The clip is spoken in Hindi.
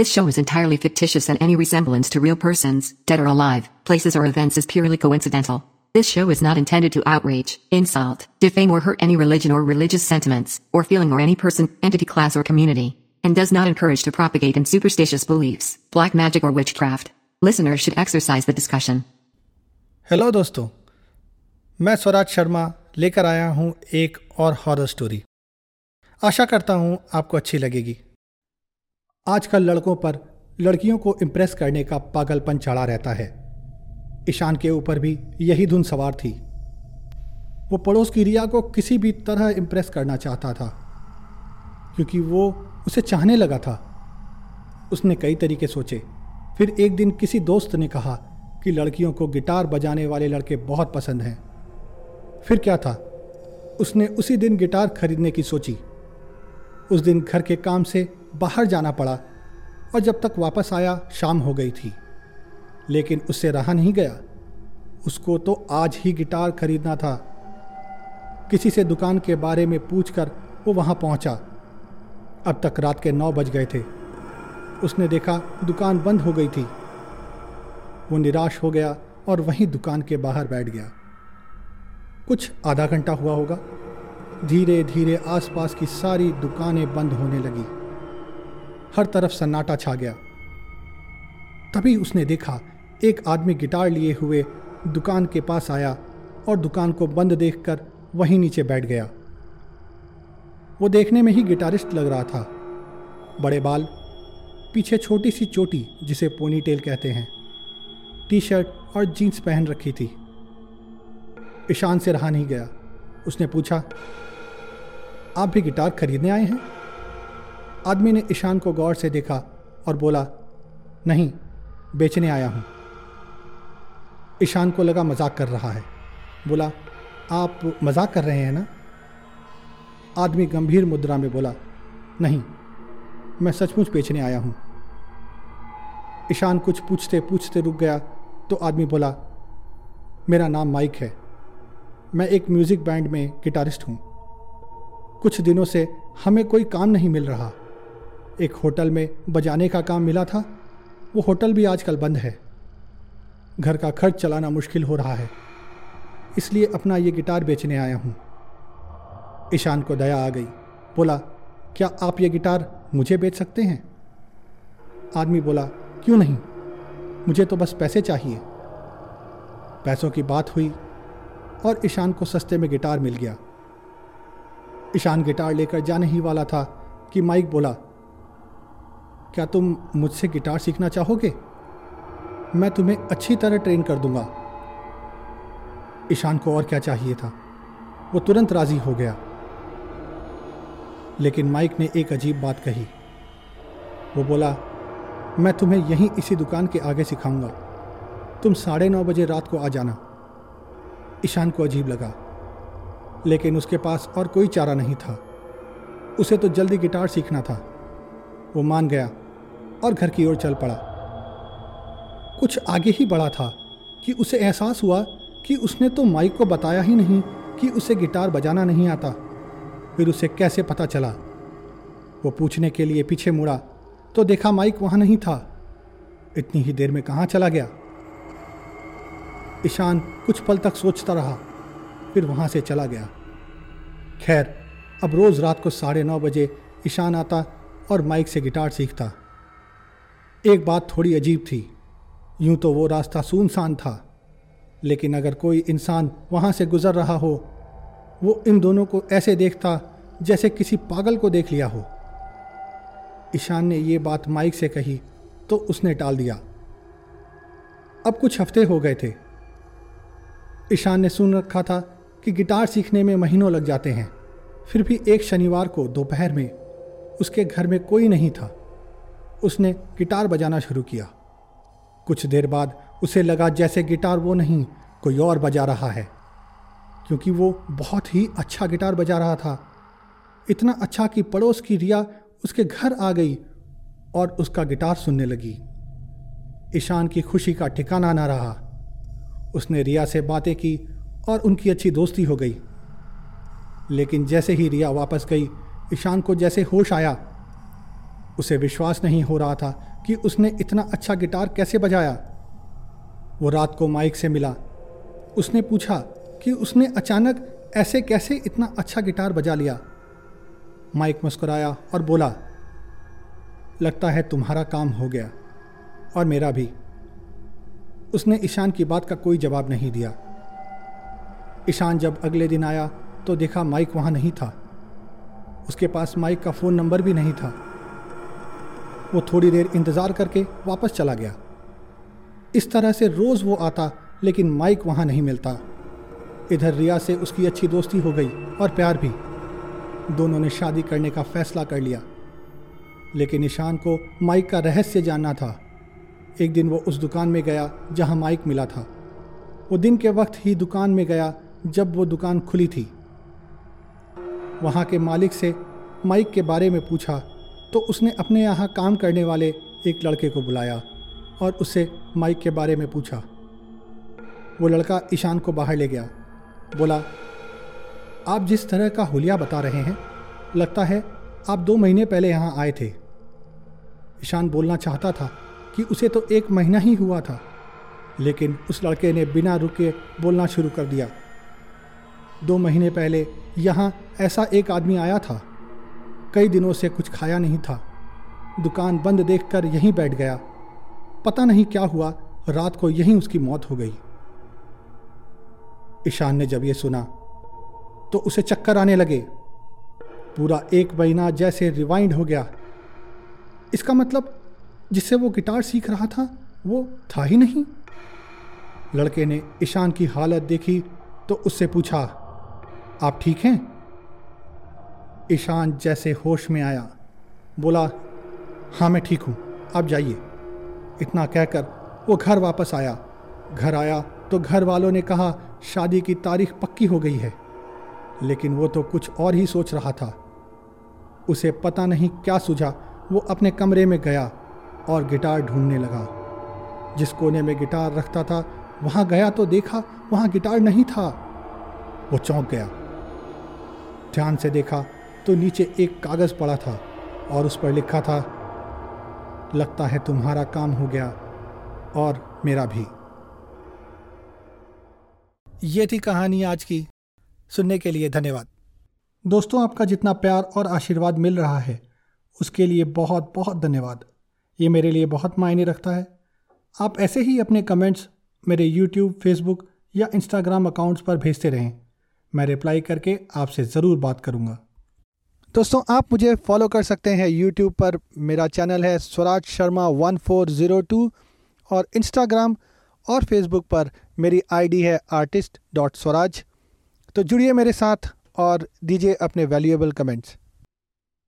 This show is entirely fictitious and any resemblance to real persons, dead or alive, places or events is purely coincidental. This show is not intended to outrage, insult, defame or hurt any religion or religious sentiments, or feeling or any person, entity class or community, and does not encourage to propagate in superstitious beliefs, black magic or witchcraft. Listeners should exercise the discussion. Hello दोस्तों मैं स्वराज शर्मा लेकर आया हूं एक और हॉरर स्टोरी आशा करता हूं आपको अच्छी लगेगी आजकल लड़कों पर लड़कियों को इम्प्रेस करने का पागलपन चढ़ा रहता है। ईशान के ऊपर भी यही धुन सवार थी। वो पड़ोस की रिया को किसी भी तरह इम्प्रेस करना चाहता था, क्योंकि वो उसे चाहने लगा था। उसने कई तरीके सोचे। फिर एक दिन किसी दोस्त ने कहा कि लड़कियों को गिटार बजाने वाले लड़के बहुत पसंद हैं। फिर क्या था? उसने उसी दिन गिटार खरीदने की सोची। उस दिन घर के काम से बाहर जाना पड़ा और जब तक वापस आया, शाम हो गई थी। लेकिन उससे रहा नहीं गया। उसको तो आज ही गिटार खरीदना था। किसी से दुकान के बारे में पूछकर वो वहाँ पहुँचा। अब तक रात के नौ बज गए थे। उसने देखा दुकान बंद हो गई थी। वो निराश हो गया और वहीं दुकान के बाहर बैठ गया। कुछ आधा घंटा हुआ होगा। धीरे धीरे आसपास की सारी दुकानें बंद होने लगी। हर तरफ़ सन्नाटा छा गया। तभी उसने देखा, एक आदमी गिटार लिए हुए दुकान के पास आया और दुकान को बंद देखकर वहीं नीचे बैठ गया। वो देखने में ही गिटारिस्ट लग रहा था। बड़े बाल, पीछे छोटी सी चोटी, जिसे पोनी टेल कहते हैं। टी शर्ट और जीन्स पहन रखी थी। ईशान से रहा नहीं गया। उसने पूछा, आप भी गिटार खरीदने आए हैं? आदमी ने ईशान को गौर से देखा और बोला, नहीं, बेचने आया हूँ। ईशान को लगा मज़ाक कर रहा है। बोला, आप मज़ाक कर रहे हैं ना? आदमी गंभीर मुद्रा में बोला, नहीं, मैं सचमुच बेचने आया हूँ। ईशान कुछ पूछते पूछते रुक गया तो आदमी बोला, मेरा नाम माइक है। मैं एक म्यूज़िक बैंड में गिटारिस्ट हूँ। कुछ दिनों से हमें कोई काम नहीं मिल रहा। एक होटल में बजाने का काम मिला था। वो होटल भी आजकल बंद है। घर का खर्च चलाना मुश्किल हो रहा है। इसलिए अपना ये गिटार बेचने आया हूँ। ईशान को दया आ गई। बोला, क्या आप ये गिटार मुझे बेच सकते हैं? आदमी बोला, क्यों नहीं? मुझे तो बस पैसे चाहिए। पैसों की बात हुई और ईशान को सस्ते में गिटार मिल गया। ईशान गिटार लेकर जाने ही वाला था कि माइक बोला क्या तुम मुझसे गिटार सीखना चाहोगे? मैं तुम्हें अच्छी तरह ट्रेन कर दूँगा। ईशान को और क्या चाहिए था? वो तुरंत राज़ी हो गया। लेकिन माइक ने एक अजीब बात कही। वो बोला, मैं तुम्हें यहीं इसी दुकान के आगे सिखाऊँगा। तुम साढ़े नौ बजे रात को आ जाना। ईशान को अजीब लगा। लेकिन उसके पास और कोई चारा नहीं था। उसे तो जल्दी गिटार सीखना था। वो मान गया और घर की ओर चल पड़ा। कुछ आगे ही बढ़ा था कि उसे एहसास हुआ कि उसने तो माइक को बताया ही नहीं कि उसे गिटार बजाना नहीं आता। फिर उसे कैसे पता चला? वो पूछने के लिए पीछे मुड़ा तो देखा माइक वहाँ नहीं था। इतनी ही देर में कहाँ चला गया? ईशान कुछ पल तक सोचता रहा, फिर वहाँ से चला गया। खैर, अब रोज़ रात को साढ़े नौ बजे ईशान आता और माइक से गिटार सीखता। एक बात थोड़ी अजीब थी। यूँ तो वो रास्ता सुनसान था। लेकिन अगर कोई इंसान वहाँ से गुज़र रहा हो, वो इन दोनों को ऐसे देखता जैसे किसी पागल को देख लिया हो। ईशान ने ये बात माइक से कही तो उसने टाल दिया। अब कुछ हफ़्ते हो गए थे। ईशान ने सुन रखा था कि गिटार सीखने में महीनों लग जाते हैं। फिर भी एक शनिवार को दोपहर में उसके घर में कोई नहीं था। उसने गिटार बजाना शुरू किया। कुछ देर बाद उसे लगा जैसे गिटार वो नहीं, कोई और बजा रहा है। क्योंकि वो बहुत ही अच्छा गिटार बजा रहा था। इतना अच्छा कि पड़ोस की रिया उसके घर आ गई और उसका गिटार सुनने लगी। ईशान की खुशी का ठिकाना ना रहा। उसने रिया से बातें की और उनकी अच्छी दोस्ती हो गई। लेकिन जैसे ही रिया वापस गई, ईशान को जैसे होश आया उसे विश्वास नहीं हो रहा था कि उसने इतना अच्छा गिटार कैसे बजाया। वो रात को माइक से मिला। उसने पूछा कि उसने अचानक ऐसे कैसे इतना अच्छा गिटार बजा लिया। माइक मुस्कुराया और बोला, लगता है तुम्हारा काम हो गया और मेरा भी। उसने ईशान की बात का कोई जवाब नहीं दिया। ईशान जब अगले दिन आया तो देखा माइक वहाँ नहीं था। उसके पास माइक का फ़ोन नंबर भी नहीं था। वो थोड़ी देर इंतज़ार करके वापस चला गया। इस तरह से रोज़ वो आता, लेकिन माइक वहाँ नहीं मिलता। इधर रिया से उसकी अच्छी दोस्ती हो गई और प्यार भी। दोनों ने शादी करने का फैसला कर लिया। लेकिन ईशान को माइक का रहस्य जानना था। एक दिन वो उस दुकान में गया जहाँ माइक मिला था। वो दिन के वक्त ही दुकान में गया जब वो दुकान खुली थी। वहाँ के मालिक से माइक के बारे में पूछा तो उसने अपने यहाँ काम करने वाले एक लड़के को बुलाया और उससे माइक के बारे में पूछा। वो लड़का ईशान को बाहर ले गया। बोला, आप जिस तरह का हुलिया बता रहे हैं, लगता है आप दो महीने पहले यहाँ आए थे। ईशान बोलना चाहता था कि उसे तो एक महीना ही हुआ था, लेकिन उस लड़के ने बिना रुके बोलना शुरू कर दिया। दो महीने पहले यहाँ ऐसा एक आदमी आया था कई दिनों से कुछ खाया नहीं था। दुकान बंद देखकर यहीं बैठ गया। पता नहीं क्या हुआ, रात को यहीं उसकी मौत हो गई। ईशान ने जब यह सुना तो उसे चक्कर आने लगे। पूरा एक महीना जैसे रिवाइंड हो गया। इसका मतलब जिससे वो गिटार सीख रहा था, वो था ही नहीं। लड़के ने ईशान की हालत देखी तो उससे पूछा, आप ठीक हैं? ईशान जैसे होश में आया। बोला हाँ मैं ठीक हूँ, आप जाइए। इतना कहकर वो घर वापस आया। घर आया तो घर वालों ने कहा, शादी की तारीख पक्की हो गई है। लेकिन वो तो कुछ और ही सोच रहा था। उसे पता नहीं क्या सूझा, वो अपने कमरे में गया और गिटार ढूँढने लगा। जिस कोने में गिटार रखता था, वहाँ गया तो देखा, वहाँ गिटार नहीं था। वो चौंक गया। ध्यान से देखा तो नीचे एक कागज़ पड़ा था और उस पर लिखा था, लगता है तुम्हारा काम हो गया और मेरा भी. ये थी कहानी आज की। सुनने के लिए धन्यवाद। दोस्तों, आपका जितना प्यार और आशीर्वाद मिल रहा है, उसके लिए बहुत बहुत धन्यवाद। ये मेरे लिए बहुत मायने रखता है। आप ऐसे ही अपने कमेंट्स मेरे यूट्यूब फेसबुक या इंस्टाग्राम अकाउंट्स पर भेजते रहें। मैं रिप्लाई करके आपसे ज़रूर बात करूँगा। दोस्तों, आप मुझे फॉलो कर सकते हैं यूट्यूब पर। मेरा चैनल है Swaraj Sharma one four zero two और इंस्टाग्राम और फेसबुक पर मेरी आईडी है आर्टिस्ट डॉट स्वराज। तो जुड़िए मेरे साथ और दीजिए अपने वैल्यूएबल कमेंट्स